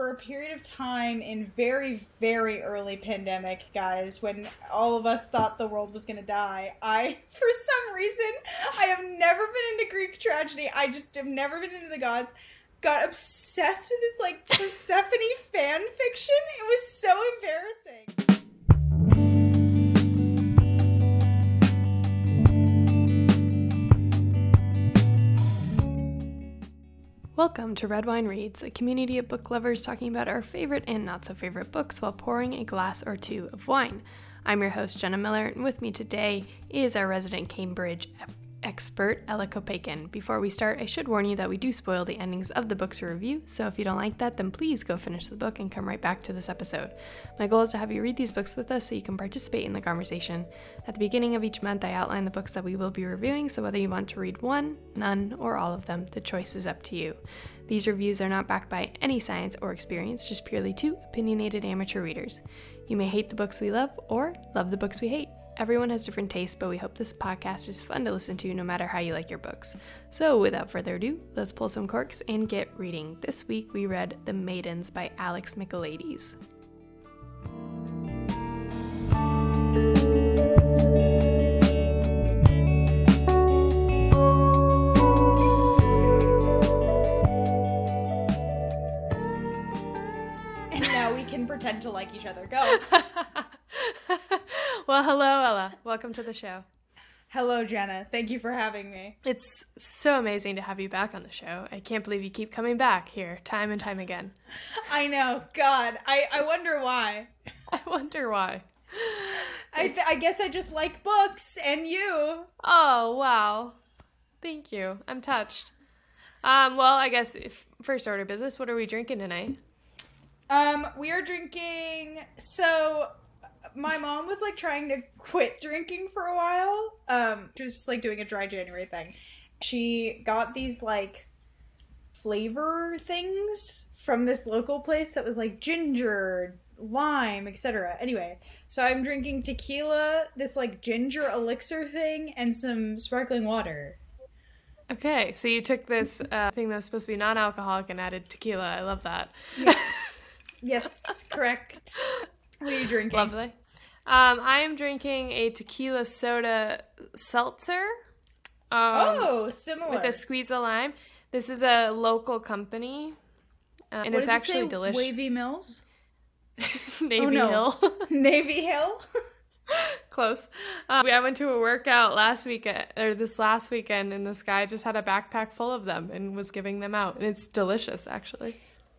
for a period of time in very, very early pandemic, guys, when all of us thought the world was gonna die, I, for some reason, I have never been into Greek tragedy. I just have never been into the gods. Got obsessed with this like Persephone fan fiction. It was so embarrassing. Welcome to Red Wine Reads, a community of book lovers talking about our favorite and not so favorite books while pouring a glass or two of wine. I'm your host, Jenna Miller, and with me today is our resident Cambridge expert, Ella Kopeikin. Before we start, I should warn you that we do spoil the endings of the books we review, so if you don't like that, then please go finish the book and come right back to this episode. My goal is to have you read these books with us so you can participate in the conversation. At the beginning of each month, I outline the books that we will be reviewing, so whether you want to read one, none, or all of them, the choice is up to you. These reviews are not backed by any science or experience, just purely two opinionated amateur readers. You may hate the books we love or love the books we hate. Everyone has different tastes, but we hope this podcast is fun to listen to no matter how you like your books. So, without further ado, let's pull some corks and get reading. This week we read The Maidens by Alex Michaelides. And now we can pretend to like each other. Go. well, hello, Ella. Welcome to the show. Hello, Jenna. Thank you for having me. It's so amazing to have you back on the show. I can't believe you keep coming back here time and time again. I know. God, I, I wonder why. I wonder why. I, I guess I just like books and you. Oh, wow. Thank you. I'm touched. Um, well, I guess if, first order business, what are we drinking tonight? Um, we are drinking. So, my mom was like trying to quit drinking for a while. Um, she was just like doing a dry January thing. She got these like flavor things from this local place that was like ginger, lime, etc. Anyway, so I'm drinking tequila, this like ginger elixir thing, and some sparkling water. Okay, so you took this uh, thing that's supposed to be non-alcoholic and added tequila. I love that. Yeah. yes, correct. What are you drinking? Lovely. Um, I am drinking a tequila soda seltzer. Um, oh, similar. With a squeeze of lime. This is a local company, uh, and What it's does it actually delicious. Wavy Mills. Navy Oh, no. Hill. Navy Hill. Close. Um, I went to a workout last weekend or this last weekend, and this guy just had a backpack full of them and was giving them out, and it's delicious, actually.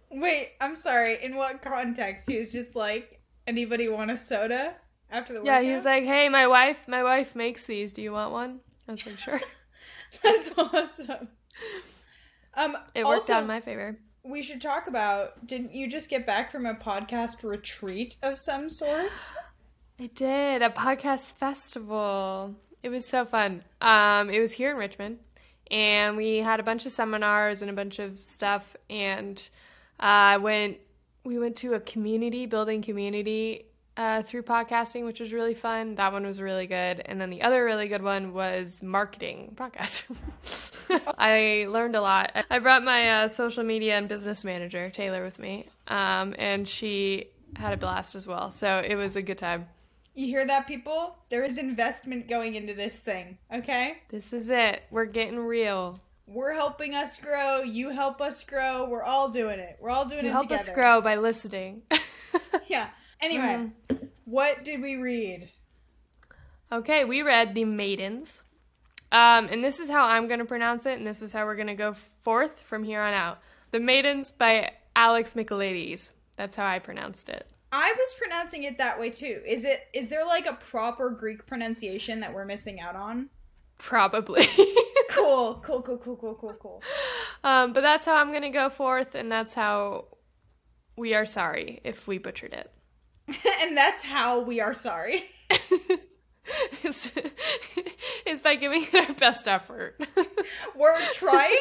Wait, I'm sorry. In what context? He was just like, anybody want a soda after the Yeah, workout? he was like, "Hey, my wife, my wife makes these. Do you want one?" I was like, "Sure." That's awesome. Um, It worked also, out in my favor. we should talk about. Didn't you just get back from a podcast retreat of some sort? I did a podcast festival. It was so fun. Um, it was here in Richmond, and we had a bunch of seminars and a bunch of stuff. And uh, I went. We went to a community building community uh, through podcasting, which was really fun. That one was really good. And then the other really good one was marketing podcast. I learned a lot. I brought my uh, social media and business manager Taylor with me, um, and she had a blast as well. So it was a good time. You hear that, people? There is investment going into this thing. Okay, This is it. We're getting real. We're helping us grow. You help us grow. We're all doing it. We're all doing You it help together. us grow by listening. Yeah. Anyway, what did we read? okay, we read The Maidens. Um, and this is how I'm going to pronounce it, and this is how we're going to go forth from here on out. The Maidens by Alex Michaelides. That's how I pronounced it. I was pronouncing it that way too. Is it? Is there like a proper Greek pronunciation that we're missing out on? Probably. Cool, cool, cool, cool, cool, cool, cool. um, but that's how I'm going to go forth, and that's how we are sorry if we butchered it. and that's how we are sorry. is, is by giving it our best effort. We're trying,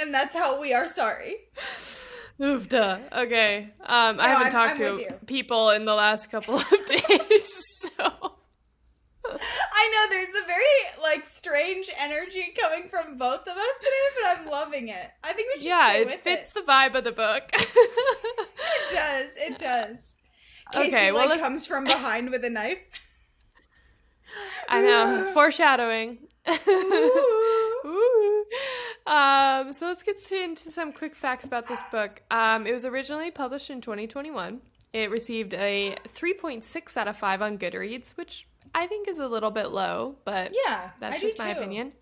and that's how we are sorry. Oof, duh. Okay. Um, I No, haven't I'm- talked I'm to people in the last couple of days, so I know there's a very like strange energy coming from both of us today, but I'm loving it. I think we should yeah, stay it with fits it. the vibe of the book. It does. It does. Casey, Okay, well, like let's- comes from behind with a knife. I know. Foreshadowing. Ooh. Um, so let's get into some quick facts about this book. Um, it was originally published in 2021. It received a 3.6 out of 5 on Goodreads, which I think is a little bit low, but Yeah, that's I just my too. opinion.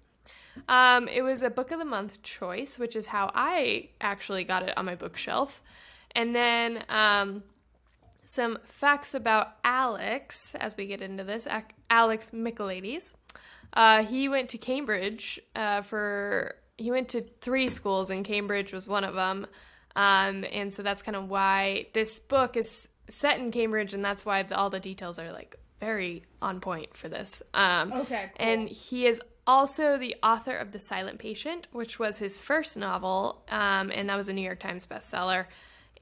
Um, it was a book of the month choice, which is how I actually got it on my bookshelf. And then um, some facts about Alex as we get into this. Alex Michaelides. Uh, he went to Cambridge uh, for. He went to three schools, and Cambridge was one of them. Um, and so that's kind of why this book is set in Cambridge, and that's why the, all the details are like very on point for this. Um, Okay, cool. And he is also the author of The Silent Patient, which was his first novel, um, and that was a New York Times bestseller.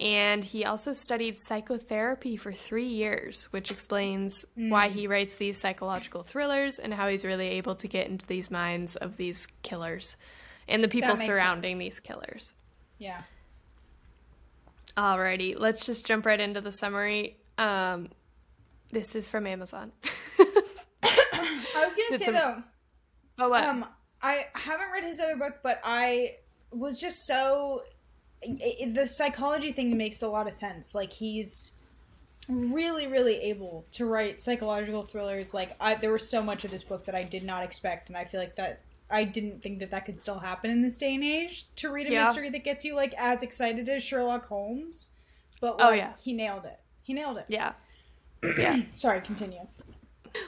And he also studied psychotherapy for three years, which explains why Mm. he writes these psychological thrillers and how he's really able to get into these minds of these killers and the people surrounding sense. these killers. Yeah. Alrighty, let's just jump right into the summary. Um, this is from Amazon. I was gonna Did say some- though, oh, what? um, I haven't read his other book, but I was just so i i the psychology thing makes a lot of sense. Like he's really, really able to write psychological thrillers. Like I, there was so much of this book that I did not expect, and I feel like that I didn't think that that could still happen in this day and age to read a Yeah. mystery that gets you like as excited as Sherlock Holmes. But Oh, yeah. he nailed it. He nailed it. yeah. Yeah. Sorry, continue.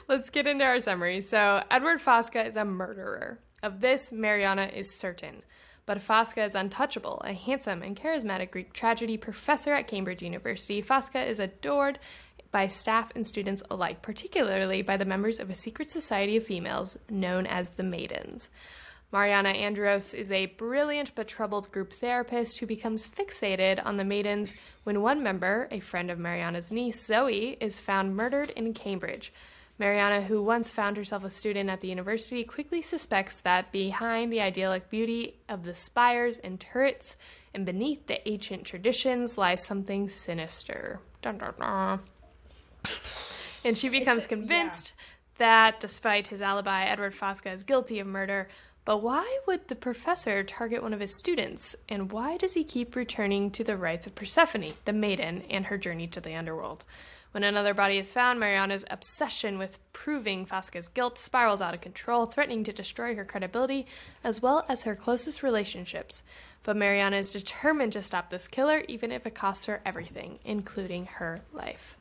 Let's get into our summary. So, Edward Fosca is a murderer. Of this, Mariana is certain. But Fosca is untouchable, a handsome and charismatic Greek tragedy professor at Cambridge University. Fosca is adored by staff and students alike, particularly by the members of a secret society of females known as the Maidens. Mariana Andros is a brilliant but troubled group therapist who becomes fixated on the maidens when one member, a friend of Mariana's niece, Zoe, is found murdered in Cambridge. Mariana, who once found herself a student at the university, quickly suspects that behind the idyllic beauty of the spires and turrets and beneath the ancient traditions lies something sinister. Dun, dun, dun. And she becomes yeah. convinced that despite his alibi, Edward Fosca is guilty of murder. But why would the professor target one of his students? And why does he keep returning to the rites of Persephone, the maiden, and her journey to the underworld? When another body is found, Mariana's obsession with proving Fosca's guilt spirals out of control, threatening to destroy her credibility as well as her closest relationships. But Mariana is determined to stop this killer, even if it costs her everything, including her life.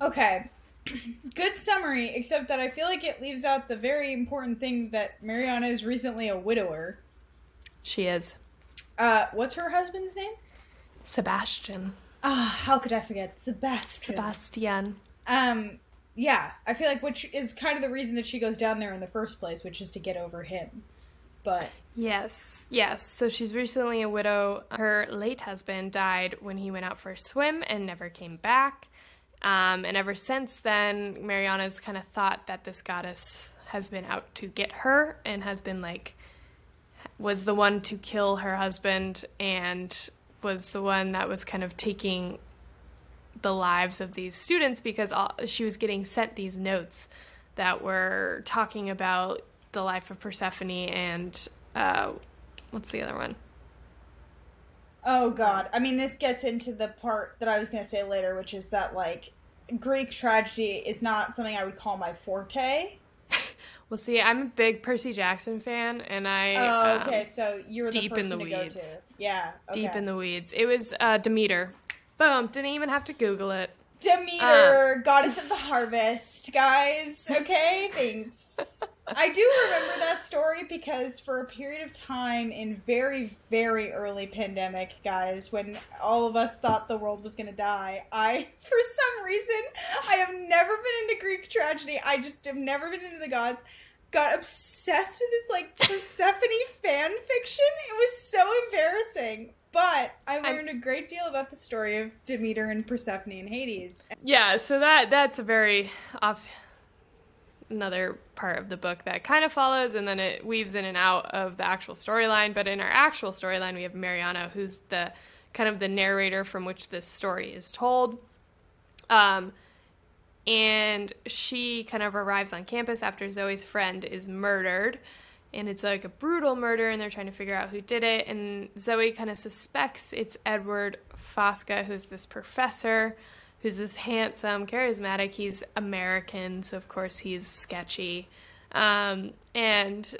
Okay. Good summary, except that I feel like it leaves out the very important thing that Mariana is recently a widower. She is Uh, what's her husband's name? Sebastian. Ah, how could I forget? Sebastian. Sebastian. Um, yeah, I feel like which is kind of the reason that she goes down there in the first place, which is to get over him. But Yes, yes. So she's recently a widow. Her late husband died when he went out for a swim and never came back. Um, and ever since then, Mariana's kind of thought that this goddess has been out to get her and has been like, was the one to kill her husband and was the one that was kind of taking the lives of these students because all, she was getting sent these notes that were talking about the life of Persephone and uh, what's the other one? Oh god, I mean, this gets into the part that I was going to say later, which is that like Greek tragedy is not something I would call my forte. Well, see, I'm a big Percy Jackson fan, and I Oh, um, okay, so you're deep person in the weeds. Yeah, okay. deep in the weeds. It was uh, Demeter. Boom! Didn't even have to Google it. Demeter, goddess of the harvest, guys. Okay, thanks. I do remember that story because for a period of time in very, very early pandemic, guys, when all of us thought the world was going to die, I, for some reason, I have never been into Greek tragedy. I just have never been into the gods. Got obsessed with this like Persephone fan fiction. It was so embarrassing. But I learned a great deal about the story of Demeter and Persephone and Hades. Yeah, so that that's a very off another part of the book that kind of follows and then it weaves in and out of the actual storyline. But in our actual storyline, we have Mariana, who's the kind of the narrator from which this story is told. Um, and she kind of arrives on campus after Zoe's friend is murdered. And it's like a brutal murder, and they're trying to figure out who did it. And Zoe kind of suspects it's Edward Fosca, who's this professor, who's this handsome, charismatic. He's American, so of course he's sketchy. Um, and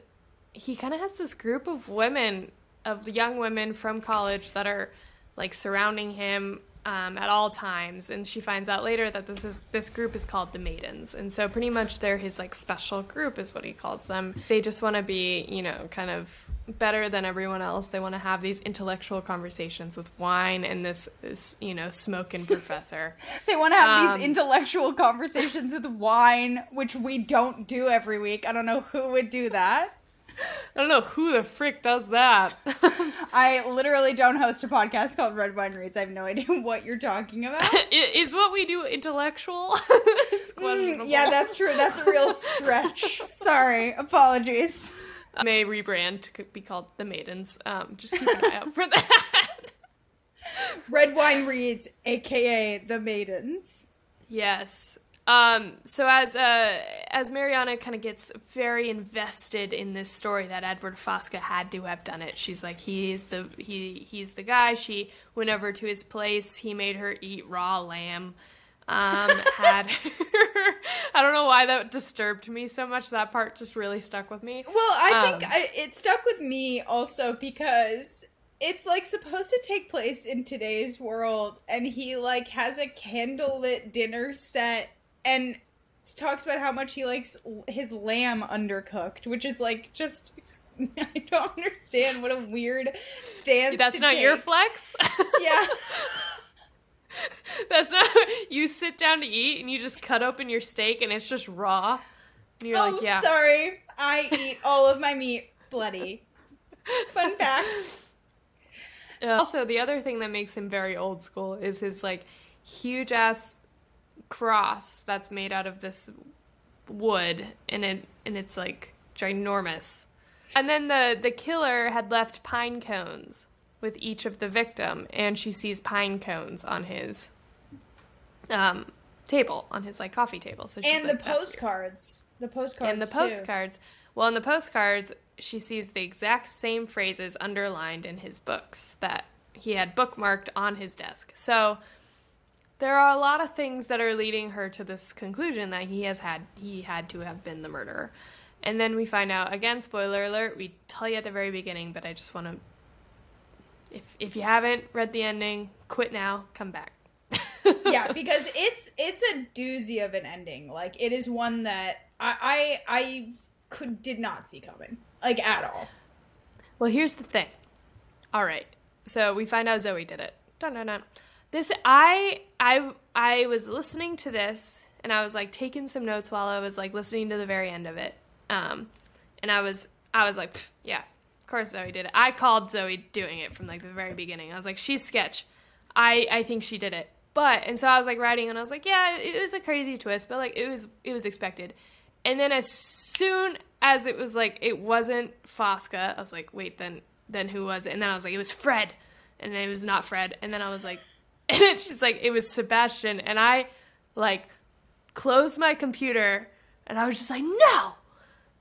he kind of has this group of women, of young women from college that are like surrounding him um, at all times. And she finds out later that this is this group is called the Maidens, and so pretty much they're his like special group is what he calls them. They just want to be, you know, kind of better than everyone else. They want to have these intellectual conversations with wine and this, this you know, smoking professor. they want to have Um, these intellectual conversations with wine, which we don't do every week. I don't know who would do that. I don't know who the frick does that. I literally don't host a podcast called Red Wine Reads. I have no idea what you're talking about. Is what we do intellectual? it's questionable. Mm, yeah, that's true. That's a real stretch. Sorry. Apologies. may rebrand to be called the Maidens. Um, just keep an eye out for that. Red Wine Reads, aka The Maidens. yes. Um, so as uh, as Mariana kind of gets very invested in this story that Edward Fosca had to have done it, she's like, he's the he he's the guy. She went over to his place. He made her eat raw lamb. Um, had I don't know why that disturbed me so much. That part just really stuck with me. Well, I think Um, I, it stuck with me also because it's like supposed to take place in today's world, and he like has a candlelit dinner set and talks about how much he likes his lamb undercooked, which is like just. I don't understand what a weird stance. That's not your flex. Yeah. That's not. You sit down to eat and you just cut open your steak and it's just raw. And you're oh, like, yeah. sorry. I eat all of my meat bloody. Fun fact. Uh, also, the other thing that makes him very old school is his like huge ass cross that's made out of this wood, and it and it's like ginormous. And then the the killer had left pine cones with each of the victim, and she sees pine cones on his um table on his like coffee table. So she's And like, the postcards. The postcards. and the too. postcards. Well, in the postcards, she sees the exact same phrases underlined in his books that he had bookmarked on his desk. So there are a lot of things that are leading her to this conclusion that he has had he had to have been the murderer. And then we find out again, spoiler alert, we tell you at the very beginning, but I just want to if if you haven't read the ending, quit now, come back. yeah, because it's it's a doozy of an ending. Like it is one that I I, I could did not see coming, like at all. Well, here's the thing. All right. So we find out Zoe did it. Dun, dun, dun. This I I I was listening to this and I was like taking some notes while I was like listening to the very end of it. Um and I was I was like, yeah, of course Zoe did it. I called Zoe doing it from like the very beginning. I was like, she's sketch. I I think she did it. But and so I was like writing and I was like, yeah, it was a crazy twist, but like it was it was expected. And then as soon as it was like it wasn't Fosca, I was like, wait, then then who was it? And then I was like, it was Fred. And it was not Fred. And then I was like and then she's like, it was Sebastian. And I like closed my computer and I was just like, no,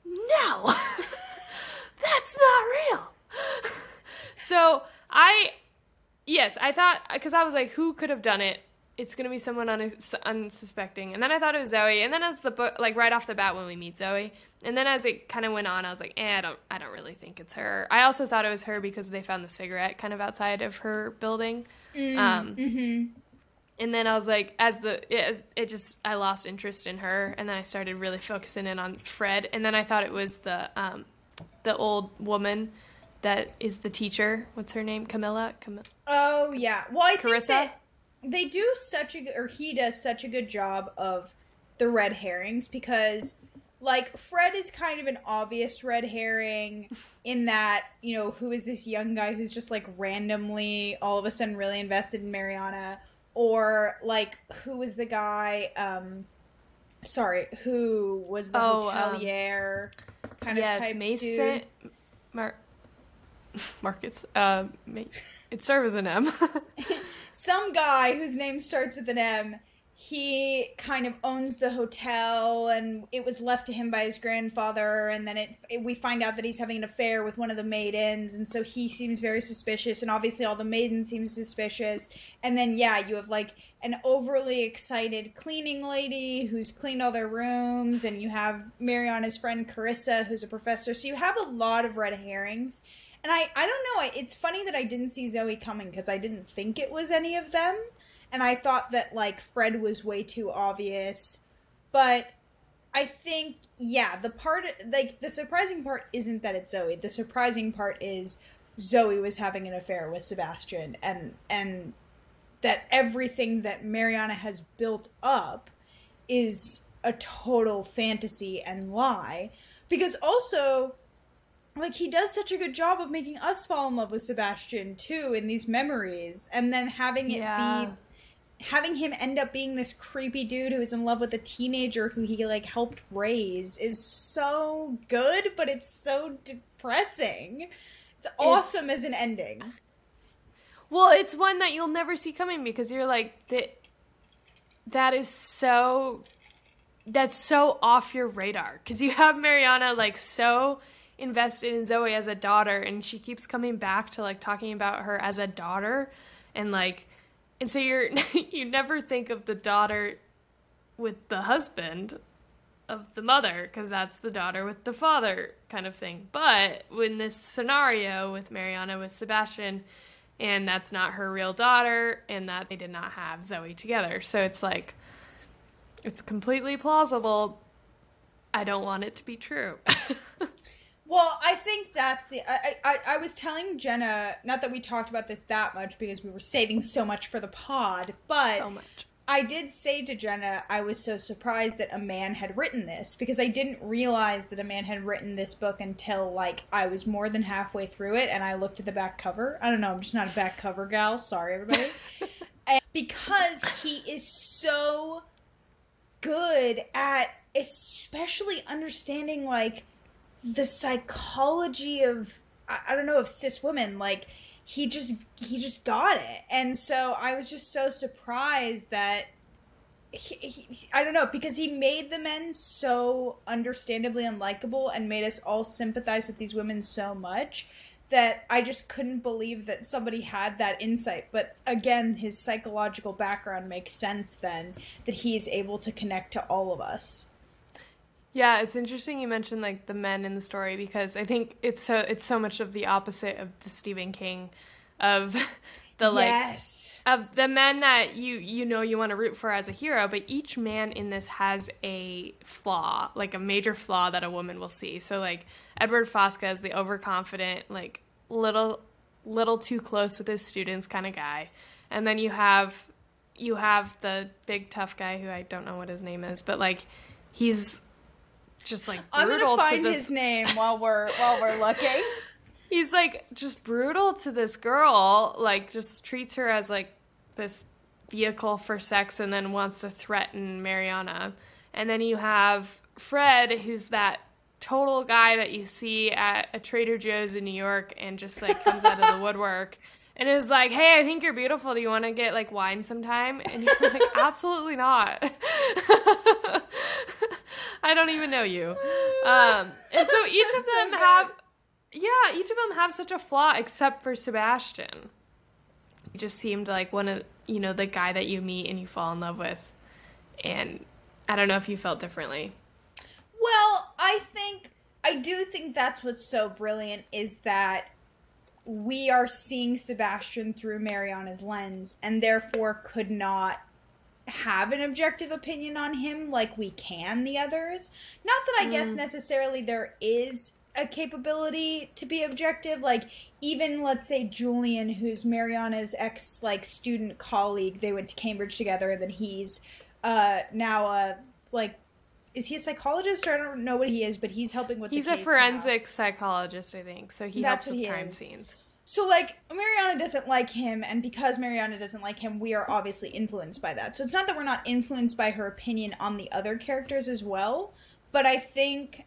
no, that's not real. so I, yes, I thought, because I was like, who could have done it? It's gonna be someone unsus- unsuspecting, and then I thought it was Zoe. And then as the book, like right off the bat when we meet Zoe, and then as it kind of went on, I was like, eh, I don't, I don't really think it's her. I also thought it was her because they found the cigarette kind of outside of her building. Um, Mm-hmm. and then I was like, as the it, it just I lost interest in her, and then I started really focusing in on Fred, and then I thought it was the um, the old woman that is the teacher. What's her name? Camilla. Cam- Oh yeah. Well, I think Carissa? that they do such a or he does such a good job of the red herrings because like Fred is kind of an obvious red herring in that, you know, who is this young guy who's just like randomly all of a sudden really invested in Mariana or like who was the guy um sorry, who was the Oh, um, hotelier kind of yes, type Mason. dude? Mar- Marcus. Uh, it started with an M. Some guy whose name starts with an M. He kind of owns the hotel, and it was left to him by his grandfather. And then it, it we find out that he's having an affair with one of the maidens, and so he seems very suspicious. And obviously, all the maidens seem suspicious. And then, yeah, you have like an overly excited cleaning lady who's cleaned all their rooms, and you have Mariana's friend Carissa, who's a professor. So you have a lot of red herrings. And I, I don't know. It's funny that I didn't see Zoe coming because I didn't think it was any of them. And I thought that, like, Fred was way too obvious. But I think, yeah, the part, like, the surprising part isn't that it's Zoe. The surprising part is Zoe was having an affair with Sebastian. And, and that everything that Mariana has built up is a total fantasy and lie. Because also, like he does such a good job of making us fall in love with Sebastian too in these memories and then having it yeah. be having him end up being this creepy dude who is in love with a teenager who he like helped raise is so good but it's so depressing. It's awesome it's, as an ending. Well, it's one that you'll never see coming because you're like that that is so that's so off your radar because you have Mariana like so invested in Zoe as a daughter and she keeps coming back to like talking about her as a daughter and like and so you're you never think of the daughter with the husband of the mother because that's the daughter with the father kind of thing. But when this scenario with Mariana with Sebastian and that's not her real daughter and that they did not have Zoe together. So it's like it's completely plausible. I don't want it to be true. Well, I think that's the. I, I I was telling Jenna, not that we talked about this that much because we were saving so much for the pod, but so much. I did say to Jenna, I was so surprised that a man had written this because I didn't realize that a man had written this book until like I was more than halfway through it and I looked at the back cover. I don't know, I'm just not a back cover gal. Sorry, everybody. and because he is so good at especially understanding like the psychology of I, I don't know of cis women like he just he just got it and so i was just so surprised that he, he, I don't know because he made the men so understandably unlikable and made us all sympathize with these women so much that I just couldn't believe that somebody had that insight. But again, his psychological background makes sense then that he is able to connect to all of us. Yeah, it's interesting you mentioned like the men in the story because I think it's so it's so much of the opposite of the Stephen King of the like yes. of the men that you you know you want to root for as a hero, but each man in this has a flaw, like a major flaw that a woman will see. So like Edward Fosca is the overconfident, like little little too close with his students kind of guy. And then you have you have the big tough guy who I don't know what his name is, but like he's just like I'm gonna find to his name while we're while we're looking. He's like just brutal to this girl, like just treats her as like this vehicle for sex and then wants to threaten Mariana. And then you have Fred, who's that total guy that you see at a Trader Joe's in New York and just like comes out of the woodwork and is like, "Hey, I think you're beautiful. Do you want to get like wine sometime?" And you're like, "Absolutely not." I don't even know you. Um, and so each of them so have, yeah, each of them have such a flaw except for Sebastian. He just seemed like one of you know the guy that you meet and you fall in love with, and I don't know if you felt differently. Well, I think I do think that's what's so brilliant is that we are seeing Sebastian through Mariana's lens and therefore could not have an objective opinion on him like we can the others. Not that I mm. guess necessarily there is a capability to be objective like even let's say Julian who's Mariana's ex like student colleague they went to Cambridge together and then he's uh now a like is he a psychologist or I don't know what he is, but he's helping with. He's a forensic now. psychologist, I think. So he That's helps with crime is. scenes. So like Mariana doesn't like him, and because Mariana doesn't like him, we are obviously influenced by that. So it's not that we're not influenced by her opinion on the other characters as well, but I think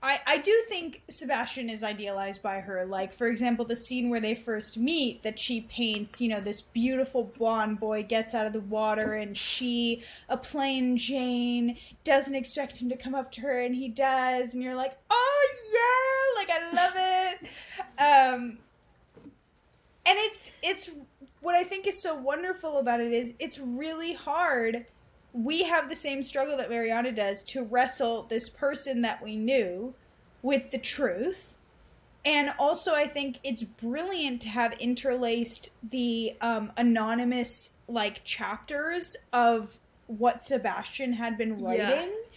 I, I do think Sebastian is idealized by her. Like, for example, the scene where they first meet that she paints, you know, this beautiful blonde boy gets out of the water and she, a plain Jane, doesn't expect him to come up to her and he does. And you're like, oh yeah, like I love it. Um, and it's, it's, what I think is so wonderful about it is it's really hard we have the same struggle that Mariana does to wrestle this person that we knew with the truth. And also, I think it's brilliant to have interlaced the um, anonymous like chapters of what Sebastian had been writing, yeah.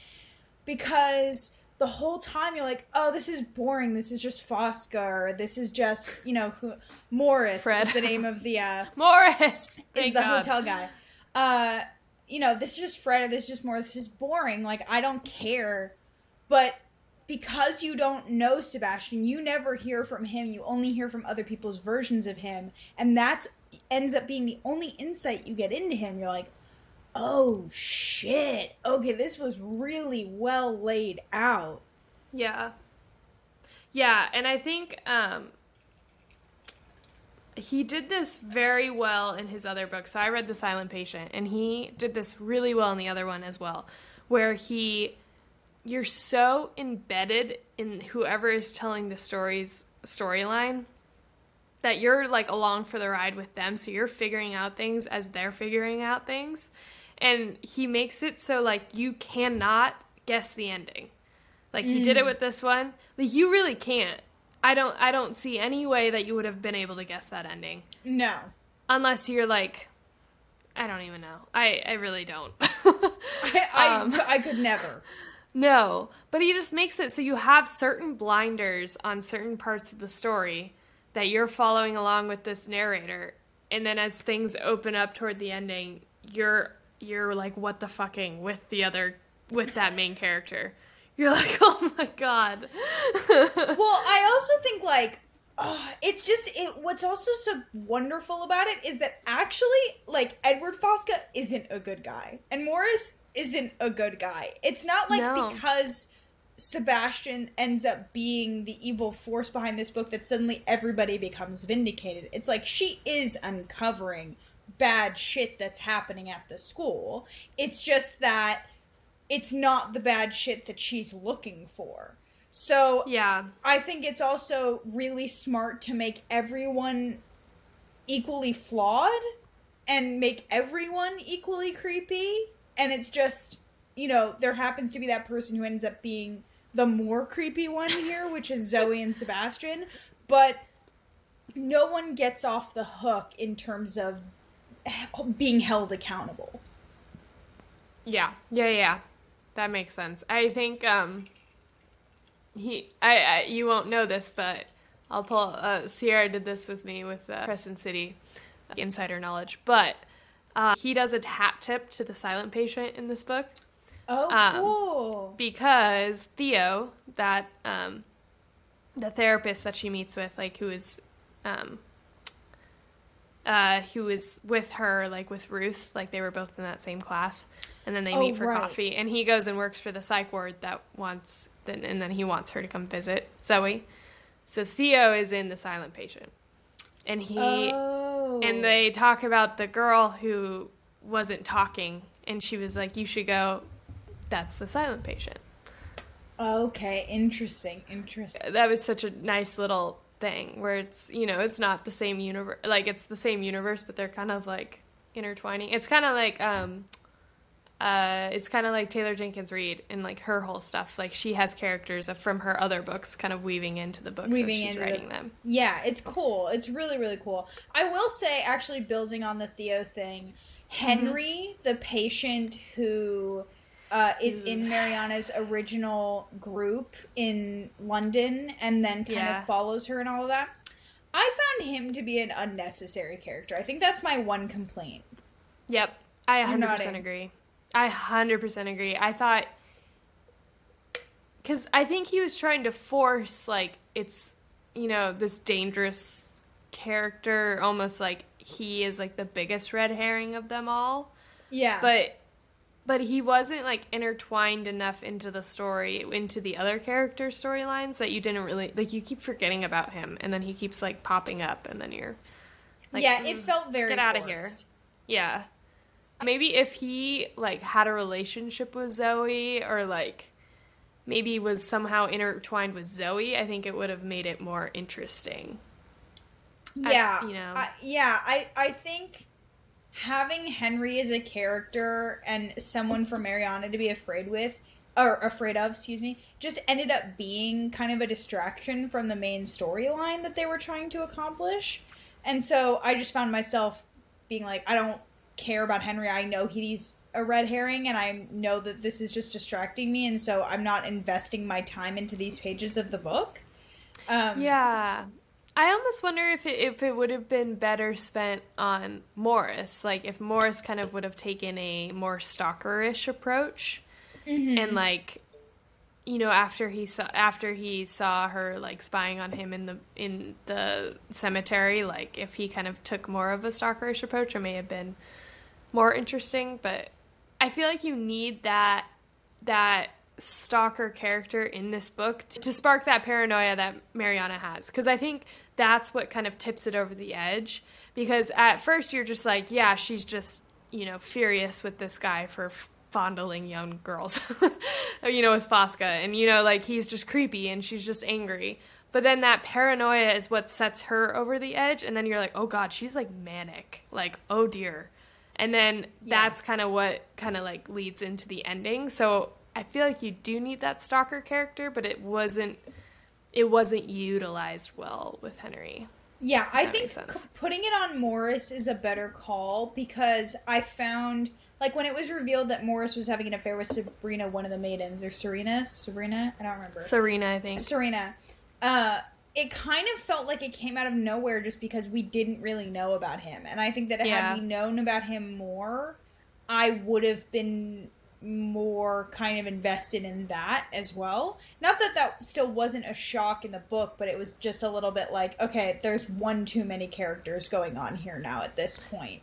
because the whole time you're like, oh, this is boring. This is just Fosca, or this is just you know who Morris Fred. is the name of the uh, Morris is the God. hotel guy. Uh, you know, this is just Fred or this is just more, this is boring. Like, I don't care. But because you don't know Sebastian, you never hear from him. You only hear from other people's versions of him. And that ends up being the only insight you get into him. You're like, oh shit. Okay, this was really well laid out. Yeah. Yeah, and I think um he did this very well in his other book. So I read The Silent Patient, and he did this really well in the other one as well, where he you're so embedded in whoever is telling the story's storyline that you're like along for the ride with them so you're figuring out things as they're figuring out things and he makes it so like you cannot guess the ending like he mm. did it mm. with this one like you really can't I don't I don't see any way that you would have been able to guess that ending. No. Unless you're like I don't even know. I, I really don't. I, I, um, I could never. No, but he just makes it so you have certain blinders on certain parts of the story that you're following along with this narrator, and then as things open up toward the ending, you're you're like what the fucking with the other with that main character. You're like, oh my god. well, I also think like oh, it's just it what's also so wonderful about it is that actually like Edward Fosca isn't a good guy and Morris isn't a good guy. It's not like no. because Sebastian ends up being the evil force behind this book that suddenly everybody becomes vindicated. It's like she is uncovering bad shit that's happening at the school. It's just that it's not the bad shit that she's looking for. So yeah, I think it's also really smart to make everyone equally flawed and make everyone equally creepy. And it's just, you know, there happens to be that person who ends up being the more creepy one here, which is Zoe and Sebastian. But no one gets off the hook in terms of being held accountable. Yeah, yeah, yeah. That makes sense. I think um he I, I you won't know this, but I'll pull uh, Sierra did this with me with uh, Crescent City uh, insider knowledge, but uh, he does a hat tip to the silent patient in this book. Oh, um, cool. Because Theo, that um, the therapist that she meets with, like who is um, uh, who was with her, like with Ruth, like they were both in that same class, and then they oh, meet for right. coffee, and he goes and works for the psych ward that wants, then and then he wants her to come visit Zoe. So Theo is in the silent patient, and he oh. and they talk about the girl who wasn't talking, and she was like, "You should go." That's the silent patient. Okay, interesting, interesting. That was such a nice little thing where it's you know it's not the same universe like it's the same universe but they're kind of like intertwining it's kind of like um uh it's kind of like taylor jenkins reid and like her whole stuff like she has characters from her other books kind of weaving into the books weaving as she's writing the, them yeah it's cool it's really really cool i will say actually building on the theo thing mm-hmm. henry mm-hmm. the patient who uh, is in Mariana's original group in London and then kind yeah. of follows her and all of that. I found him to be an unnecessary character. I think that's my one complaint. Yep. I 100% agree. I 100% agree. I thought cuz I think he was trying to force like it's you know this dangerous character almost like he is like the biggest red herring of them all. Yeah. But but he wasn't like intertwined enough into the story into the other character storylines that you didn't really like you keep forgetting about him and then he keeps like popping up and then you're like yeah it mm, felt very get out of here yeah. Maybe if he like had a relationship with zoe or like maybe was somehow intertwined with zoe i think it would have made it more interesting. Yeah I, you know. I, yeah i i think having Henry as a character and someone for Mariana to be afraid with or afraid of, excuse me, just ended up being kind of a distraction from the main storyline that they were trying to accomplish. And so I just found myself being like, I don't care about Henry. I know he's a red herring and I know that this is just distracting me and so I'm not investing my time into these pages of the book. Um, yeah. I almost wonder if it, if it would have been better spent on Morris, like if Morris kind of would have taken a more stalkerish approach, mm-hmm. and like, you know, after he saw after he saw her like spying on him in the in the cemetery, like if he kind of took more of a stalkerish approach, it may have been more interesting. But I feel like you need that that stalker character in this book to spark that paranoia that Mariana has. Because I think that's what kind of tips it over the edge. Because at first you're just like, yeah, she's just, you know, furious with this guy for fondling young girls, you know, with Fosca. And, you know, like he's just creepy and she's just angry. But then that paranoia is what sets her over the edge. And then you're like, oh God, she's like manic. Like, oh dear. And then yeah. that's kind of what kind of like leads into the ending. So I feel like you do need that stalker character, but it wasn't it wasn't utilized well with Henry. Yeah, I think putting it on Morris is a better call because I found like when it was revealed that Morris was having an affair with Sabrina, one of the maidens, or Serena, Sabrina, I don't remember. Serena, I think. Serena. Uh, it kind of felt like it came out of nowhere just because we didn't really know about him, and I think that yeah. had we known about him more, I would have been more kind of invested in that as well. Not that that still wasn't a shock in the book, but it was just a little bit like, okay, there's one too many characters going on here now at this point.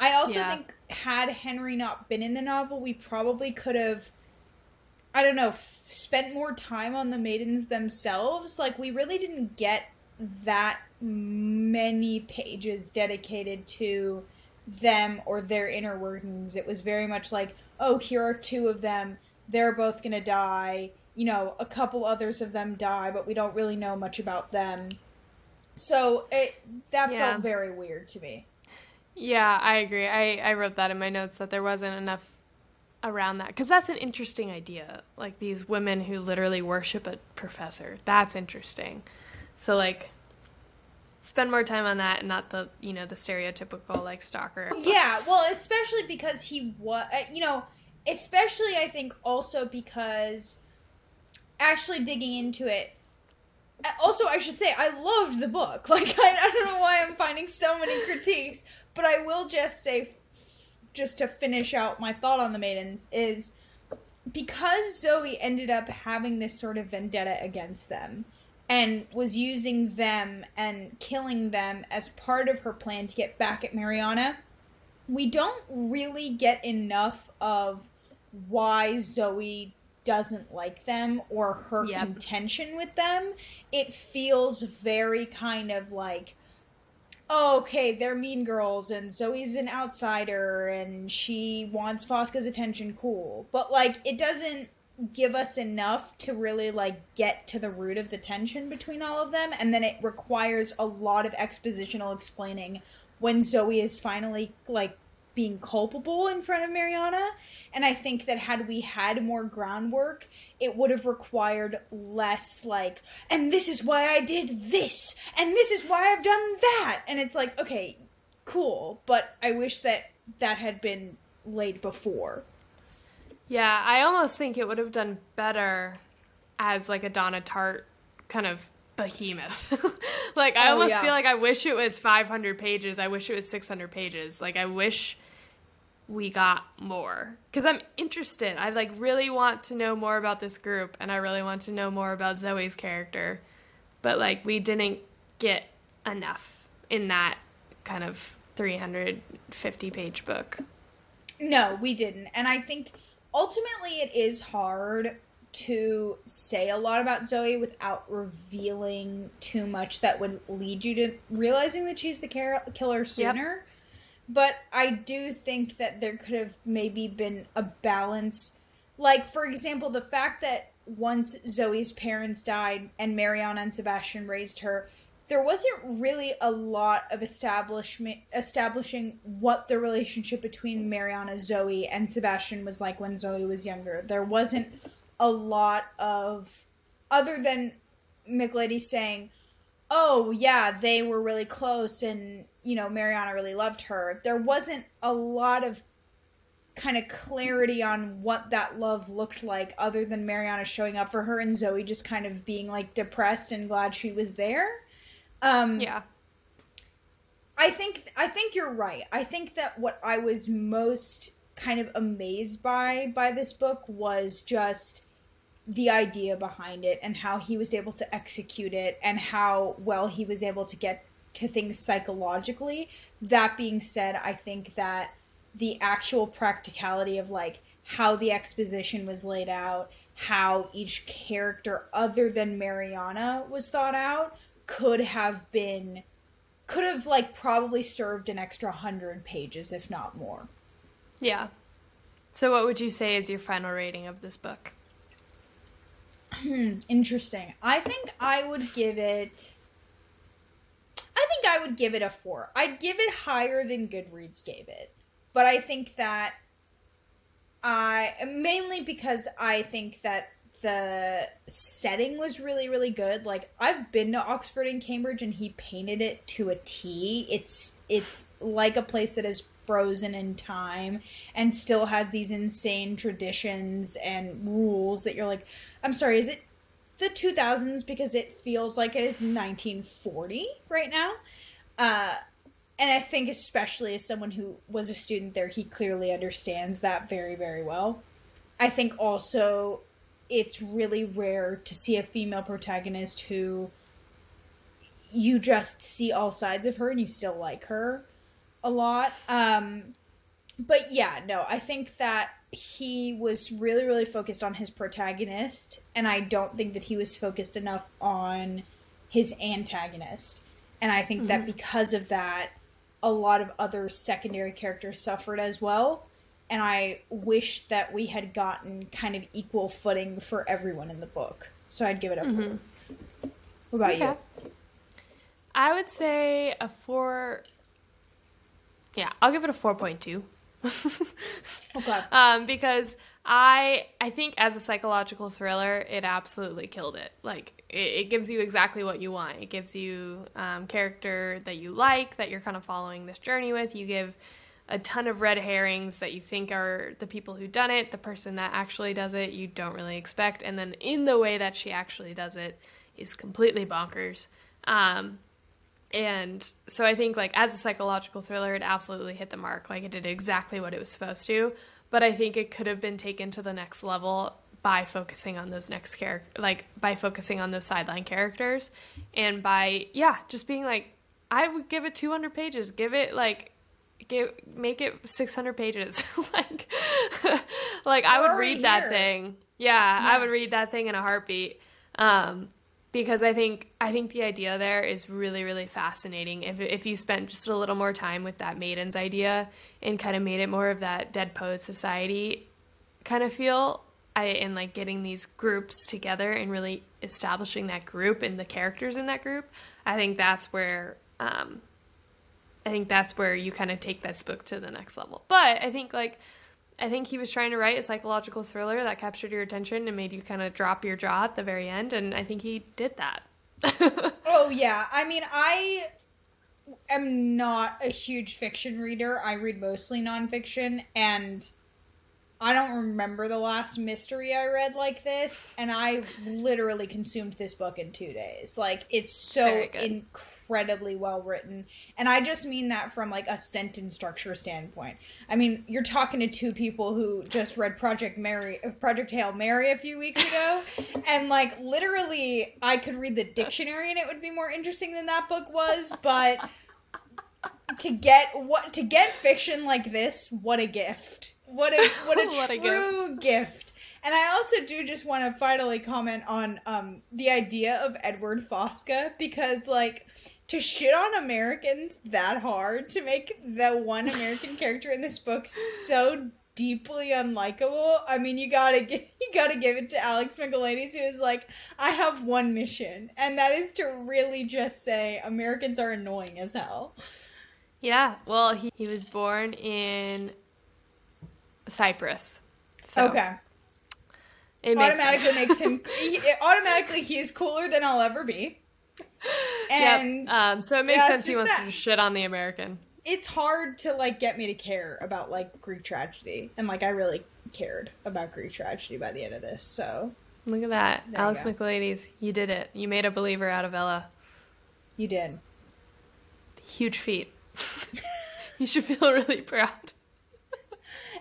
I also yeah. think had Henry not been in the novel, we probably could have I don't know, f- spent more time on the maidens themselves. Like we really didn't get that many pages dedicated to them or their inner workings. It was very much like, oh, here are two of them. They're both going to die. You know, a couple others of them die, but we don't really know much about them. So it that yeah. felt very weird to me. Yeah, I agree. I, I wrote that in my notes that there wasn't enough around that because that's an interesting idea. Like these women who literally worship a professor. That's interesting. So like spend more time on that and not the you know the stereotypical like stalker. Yeah well especially because he was uh, you know especially i think also because actually digging into it uh, also i should say i loved the book. Like I, I don't know why i'm finding so many critiques but i will just say just to finish out my thought on the maidens is because zoe ended up having this sort of vendetta against them and was using them and killing them as part of her plan to get back at Mariana. We don't really get enough of why Zoe doesn't like them or her yep. contention with them. It feels very kind of like, oh, okay, they're mean girls and Zoe's an outsider and she wants Fosca's attention, cool. But like, it doesn't give us enough to really like get to the root of the tension between all of them and then it requires a lot of expositional explaining when Zoe is finally like being culpable in front of Mariana. And I think that had we had more groundwork it would have required less like and this is why I did this and this is why I've done that. And it's like okay cool but I wish that that had been laid before yeah, I almost think it would have done better as like a Donna Tartt kind of behemoth. like I oh, almost yeah. feel like I wish it was 500 pages. I wish it was 600 pages. Like I wish we got more because I'm interested. I like really want to know more about this group and I really want to know more about Zoe's character. But like we didn't get enough in that kind of 350 page book. No, we didn't. And I think ultimately it is hard to say a lot about Zoe without revealing too much that would lead you to realizing that she's the car- killer sooner. Yep. But I do think that there could have maybe been a balance. Like, for example, the fact that once Zoe's parents died and Mariana and Sebastian raised her, there wasn't really a lot of establishment establishing what the relationship between Mariana, Zoe, and Sebastian was like when Zoe was younger. There wasn't a lot of other than Miglady saying, "Oh yeah, they were really close and you know Mariana really loved her." There wasn't a lot of kind of clarity on what that love looked like other than Mariana showing up for her and Zoe just kind of being like depressed and glad she was there. Um Yeah. I think I think you're right. I think that what I was most kind of amazed by by this book was just the idea behind it and how he was able to execute it and how well he was able to get to things psychologically. That being said, I think that the actual practicality of like how the exposition was laid out, how each character other than Mariana was thought out could have been could have like probably served an extra 100 pages if not more. Yeah. So what would you say is your final rating of this book? Hmm, interesting. I think I would give it I think I would give it a 4. I'd give it higher than Goodreads gave it but I think that I mainly because I think that the setting was really really good. Like I've been to Oxford and Cambridge and he painted it to a T. It's it's like a place that is frozen in time and still has these insane traditions and rules that you're like, I'm sorry, is it the 2000s because it feels like it is 1940 right now? Uh and I think especially as someone who was a student there, he clearly understands that very, very well. I think also it's really rare to see a female protagonist who you just see all sides of her and you still like her a lot. Um, but yeah, no, I think that he was really, really focused on his protagonist, and I don't think that he was focused enough on his antagonist. And I think mm-hmm. that because of that, a lot of other secondary characters suffered as well. And I wish that we had gotten kind of equal footing for everyone in the book. So I'd give it a mm-hmm. four. What about okay. you? I would say a four. Yeah, I'll give it a 4.2. okay. Um, because I I think as a psychological thriller, it absolutely killed it. Like it, it gives you exactly what you want. It gives you um, character that you like, that you're kind of following this journey with. You give a ton of red herrings that you think are the people who done it, the person that actually does it, you don't really expect, and then in the way that she actually does it is completely bonkers. Um, and so I think like as a psychological thriller, it absolutely hit the mark. Like it did exactly what it was supposed to but I think it could have been taken to the next level by focusing on those next character like by focusing on those sideline characters and by yeah just being like i would give it 200 pages give it like give make it 600 pages. Like like i would read that thing. Yeah, yeah, i would read that thing in a heartbeat. Um because I think I think the idea there is really really fascinating. If if you spent just a little more time with that maiden's idea and kind of made it more of that Dead Poet Society kind of feel, I and like getting these groups together and really establishing that group and the characters in that group, I think that's where um, I think that's where you kind of take this book to the next level. But I think like I think he was trying to write a psychological thriller that captured your attention and made you kind of drop your jaw at the very end, and I think he did that. oh yeah, I mean, I am not a huge fiction reader. I read mostly nonfiction, and I don't remember the last mystery I read like this, and I literally consumed this book in two days. Like it's so incredibly well written, and I just mean that from like a sentence structure standpoint. I mean, you're talking to two people who just read Project Mary, Project Hail Mary a few weeks ago, and like literally, I could read the dictionary and it would be more interesting than that book was, but to get what to get fiction like this, what a gift. What a what a What a true gift. And I also do just want to finally comment on um the idea of Edward Fosca because like to shit on Americans that hard to make the one American character in this book so deeply unlikable. I mean, you gotta give, you gotta give it to Alex Michaelides, who is like, I have one mission, and that is to really just say Americans are annoying as hell. Yeah, well, he, he was born in Cyprus. So okay, it makes automatically sense. makes him he, automatically he is cooler than I'll ever be. And yep. um, so it makes yeah, sense he wants that- to shit on the American. it's hard to like get me to care about like Greek tragedy, and like I really cared about Greek tragedy by the end of this. So Look at that. There you Alex go. Michaelides, you did it. You made a believer out of Ella. you did. Huge feat. you should feel really proud.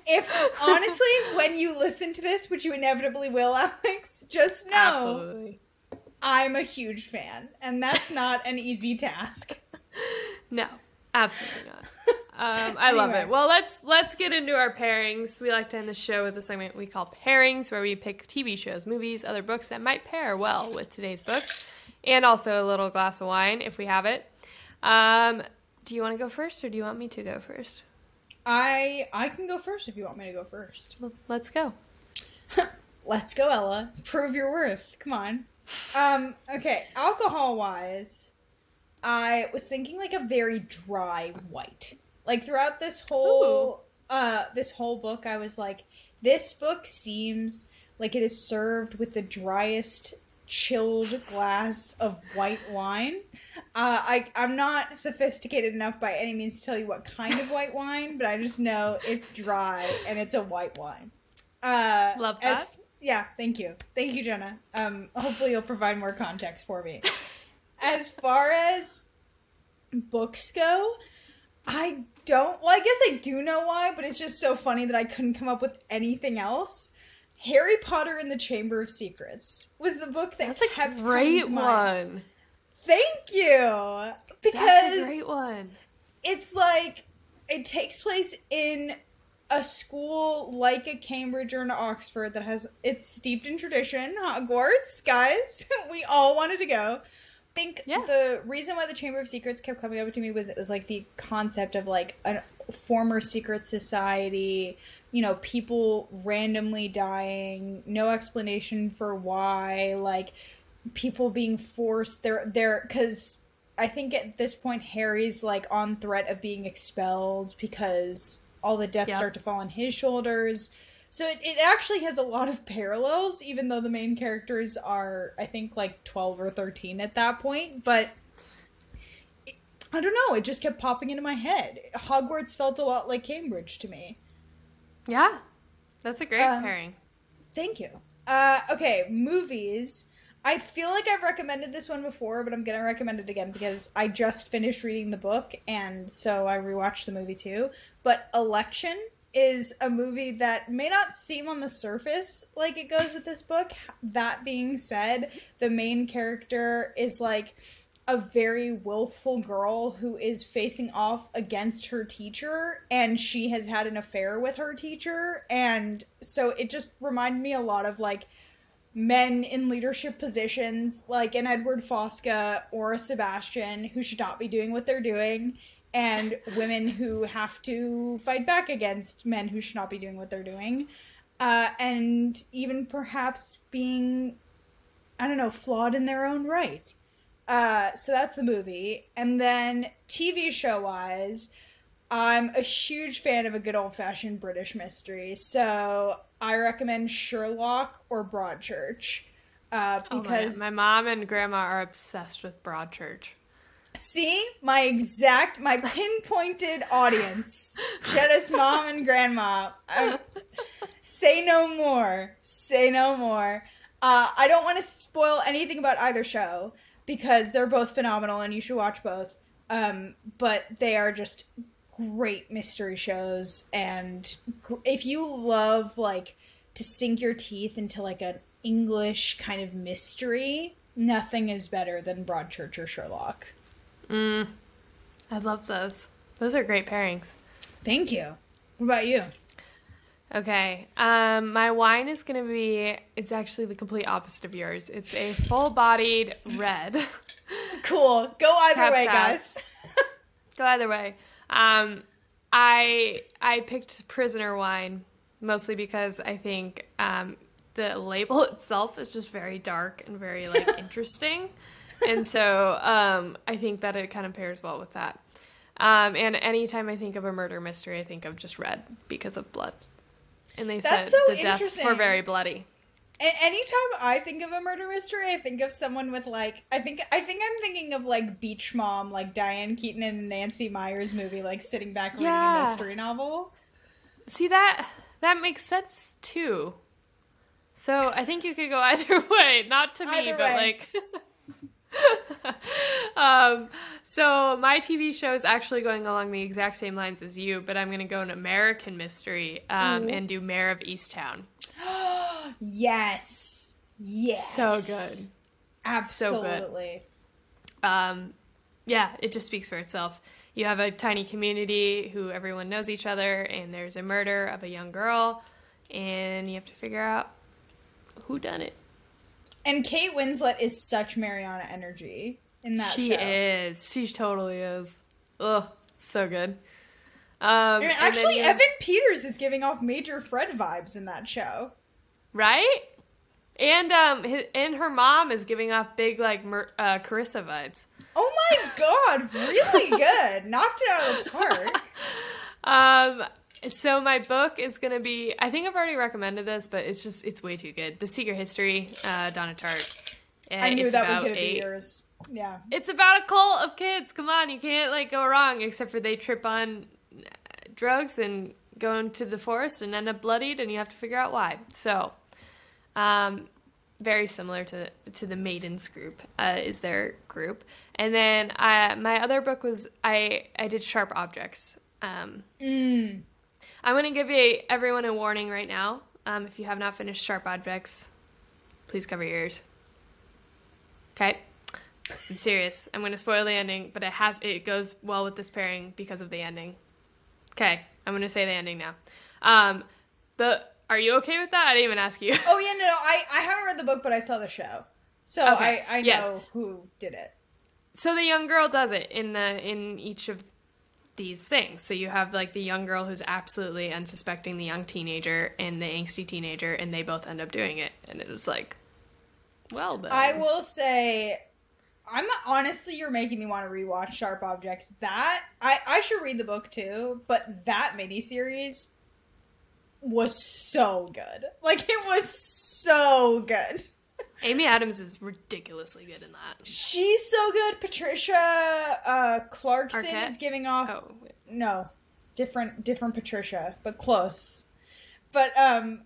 If honestly, when you listen to this, which you inevitably will, Alex, just know Absolutely. I'm a huge fan, and that's not an easy task. No, absolutely not. Um, I love it. Well, let's let's get into our pairings. We like to end the show with a segment we call pairings, where we pick TV shows, movies, other books that might pair well with today's book, and also a little glass of wine if we have it. Um, do you want to go first, or do you want me to go first? I I can go first if you want me to go first. Well, let's go. Let's go, Ella. Prove your worth. Come on. Um, okay, alcohol wise, I was thinking like a very dry white. Like throughout this whole uh this whole book, I was like, this book seems like it is served with the driest chilled glass of white wine. Uh, I I'm not sophisticated enough by any means to tell you what kind of white wine, but I just know it's dry and it's a white wine. Uh, Love as- that. Yeah, thank you, thank you, Jenna. Um, hopefully you'll provide more context for me. as far as books go, I don't. Well, I guess I do know why, but it's just so funny that I couldn't come up with anything else. Harry Potter and the Chamber of Secrets was the book that That's a kept great to mind. one. Thank you. Because That's a great one. it's like it takes place in a school like a Cambridge or an Oxford that has it's steeped in tradition, Hogwarts, guys. we all wanted to go. I think Yeah. the reason why the Chamber of Secrets kept coming over to me was it was like the concept of like a former secret society, you know, people randomly dying, no explanation for why, like people being forced they're they're because I think at this point Harry's like on threat of being expelled because all the deaths Yep. start to fall on his shoulders. So it, it actually has a lot of parallels, even though the main characters are, I think, like 12 or 13 at that point. But it- I don't know, it just kept popping into my head. Hogwarts felt a lot like Cambridge to me. Yeah, that's a great Um, pairing. Thank you. Uh, okay, movies. I feel like I've recommended this one before, but I'm gonna recommend it again because I just finished reading the book, and so I rewatched the movie too. But Election is a movie that may not seem on the surface like it goes with this book. That being said, the main character is like a very willful girl who is facing off against her teacher and she has had an affair with her teacher and so it just reminded me a lot of like men in leadership positions like an Edward Fosca or a Sebastian who should not be doing what they're doing and women who have to fight back against men who should not be doing what they're doing uh, and even perhaps being I don't know flawed in their own right uh, so that's the movie. And then TV show wise, I'm a huge fan of a good old fashioned British mystery. So I recommend Sherlock or Broadchurch. Uh, Oh my, because my mom and grandma are obsessed with Broadchurch. See? My exact my pinpointed audience. Jenna's mom and grandma. Um, say no more. Say no more. Uh, i don't want to spoil anything about either show because they're both phenomenal and you should watch both. Um, but they are just great mystery shows and gr- if you love like to sink your teeth into like an english kind of mystery nothing is better than broadchurch or sherlock Mm, I love those. Those are great pairings. Thank you. What about you? Okay. Um, my wine is going to be, it's actually the complete opposite of yours. It's a full bodied red. Cool. Go either Perhaps way, guys. Go either way. Um, I I picked prisoner wine mostly because I think um, the label itself is just very dark and very like interesting, and so um, I think that it kind of pairs well with that. Um, and anytime I think of a murder mystery, I think of just red because of blood. And they That's said so the deaths were very bloody. A- anytime I think of a murder mystery, I think of someone with like I think I think I'm thinking of like Beach Mom, like Diane Keaton and Nancy Meyers movie, like sitting back reading Yeah. a mystery novel. See that that makes sense too. So I think you could go either way. Not to me, Either but way. like um so my TV show is actually going along the exact same lines as you, but I'm gonna go an American mystery um and do Mare of Easttown. yes. Yes. So good. Absolutely. Um yeah, it just speaks for itself. You have a tiny community who everyone knows each other and there's a murder of a young girl and you have to figure out who done it. And Kate Winslet is such Mariana energy in that show. she show. is. She totally is. Ugh, so good. Um, And and then actually, Evan Peters is giving off major Fred vibes in that show. right? And um, his, and her mom is giving off big like Mer- uh, Carissa vibes. Oh my god, really good. Knocked it out of the park. Um, so my book is gonna be. I think I've already recommended this, but it's just it's way too good. The Secret History, uh, Donna Tartt. And I knew that was going to be yours. Yeah. It's about a cult of kids. Come on, you can't like go wrong except for they trip on uh, drugs and go into the forest and end up bloodied, and you have to figure out why. So, um, very similar to to the Maidens group uh, is their group, and then uh, my other book was I I did Sharp Objects. Um, Mm. I'm going to give you, everyone a warning right now. Um, if you have not finished Sharp Objects, please cover your ears. Okay? I'm serious. I'm going to spoil the ending, but it has it goes well with this pairing because of the ending. Okay, I'm going to say the ending now. Um, but are you okay with that? I didn't even ask you. Oh yeah, no, no, I I haven't read the book, but I saw the show, so Okay, I I know yes. who did it. so the young girl does it in the in each of these things. So you have like the young girl who's absolutely unsuspecting the young teenager and the angsty teenager, and they both end up doing it, and it is like, well done. I will say, I'm honestly, you're making me want to rewatch Sharp Objects. That I I should read the book too, but that miniseries was so good. Like it was so good. Amy Adams is ridiculously good in that. She's so good. Patricia uh, Clarkson Arquette? is giving off Oh, no different different patricia but close but um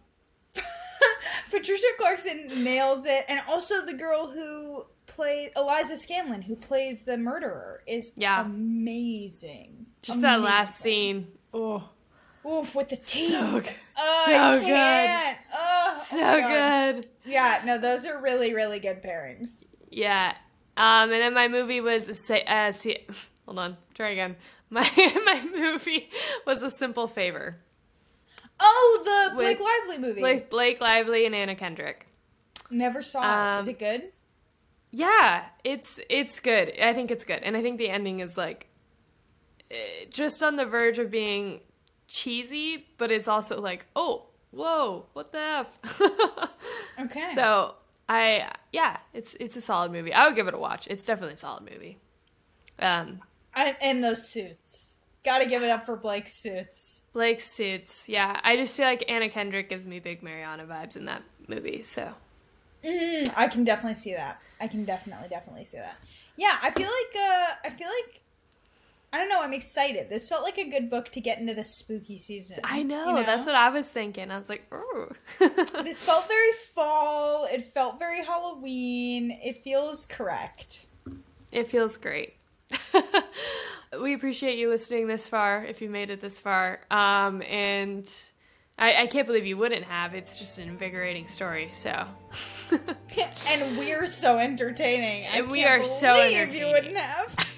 patricia clarkson nails it and also the girl who plays eliza scanlen who plays the murderer is Yeah. amazing just that last scene. Oh, Oof, with the teeth so good. oh, so good. Oh, So oh God. good. yeah no those are really really good pairings Yeah. Um, and then my movie was a sa- uh, see, hold on, try again. My my movie was a simple favor. oh the blake lively movie Like Blake Lively and Anna Kendrick. never saw it is Um, it good Yeah, it's it's good. I think it's good, and I think the ending is like eh, just on the verge of being cheesy, but it's also like, oh, whoa, what the f? okay so I yeah, it's it's a solid movie. I would give it a watch. It's definitely a solid movie. Um, I, and those suits. Gotta give it up for Blake's suits. Blake suits, yeah. I just feel like Anna Kendrick gives me big Mariana vibes in that movie. So Mm, I can definitely see that. I can definitely, definitely see that. Yeah, I feel like, uh, I feel like, I don't know, I'm excited. This felt like a good book to get into the spooky season. I know, you that's what I was thinking. I was like, ooh. This felt very fall. It felt very Halloween. It feels correct. It feels great. we appreciate you listening this far, if you made it this far. Um, and I, I can't believe you wouldn't have. It's just an invigorating story. So, and we're so entertaining. And we are so believe you entertaining. wouldn't have.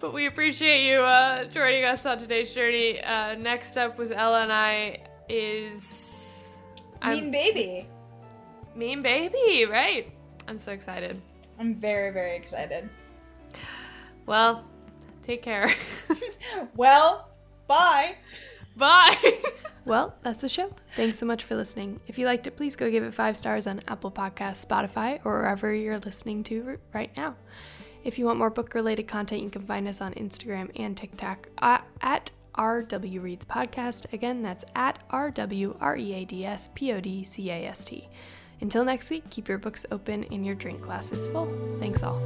But we appreciate you uh, joining us on today's journey. Uh, next up with Ella and I is i Mean Baby. Mean Baby, right? I'm so excited. I'm very, very excited. Well, take care. well, bye. Bye. well, that's the show. Thanks so much for listening. If you liked it, please go give it five stars on Apple Podcasts, Spotify, or wherever you're listening to right now. If you want more book related content, you can find us on Instagram and TikTok uh, at, at RW Reads Podcast. Again, that's at RW R A D S P O D C A S T. Until next week, keep your books open and your drink glasses full. Thanks all.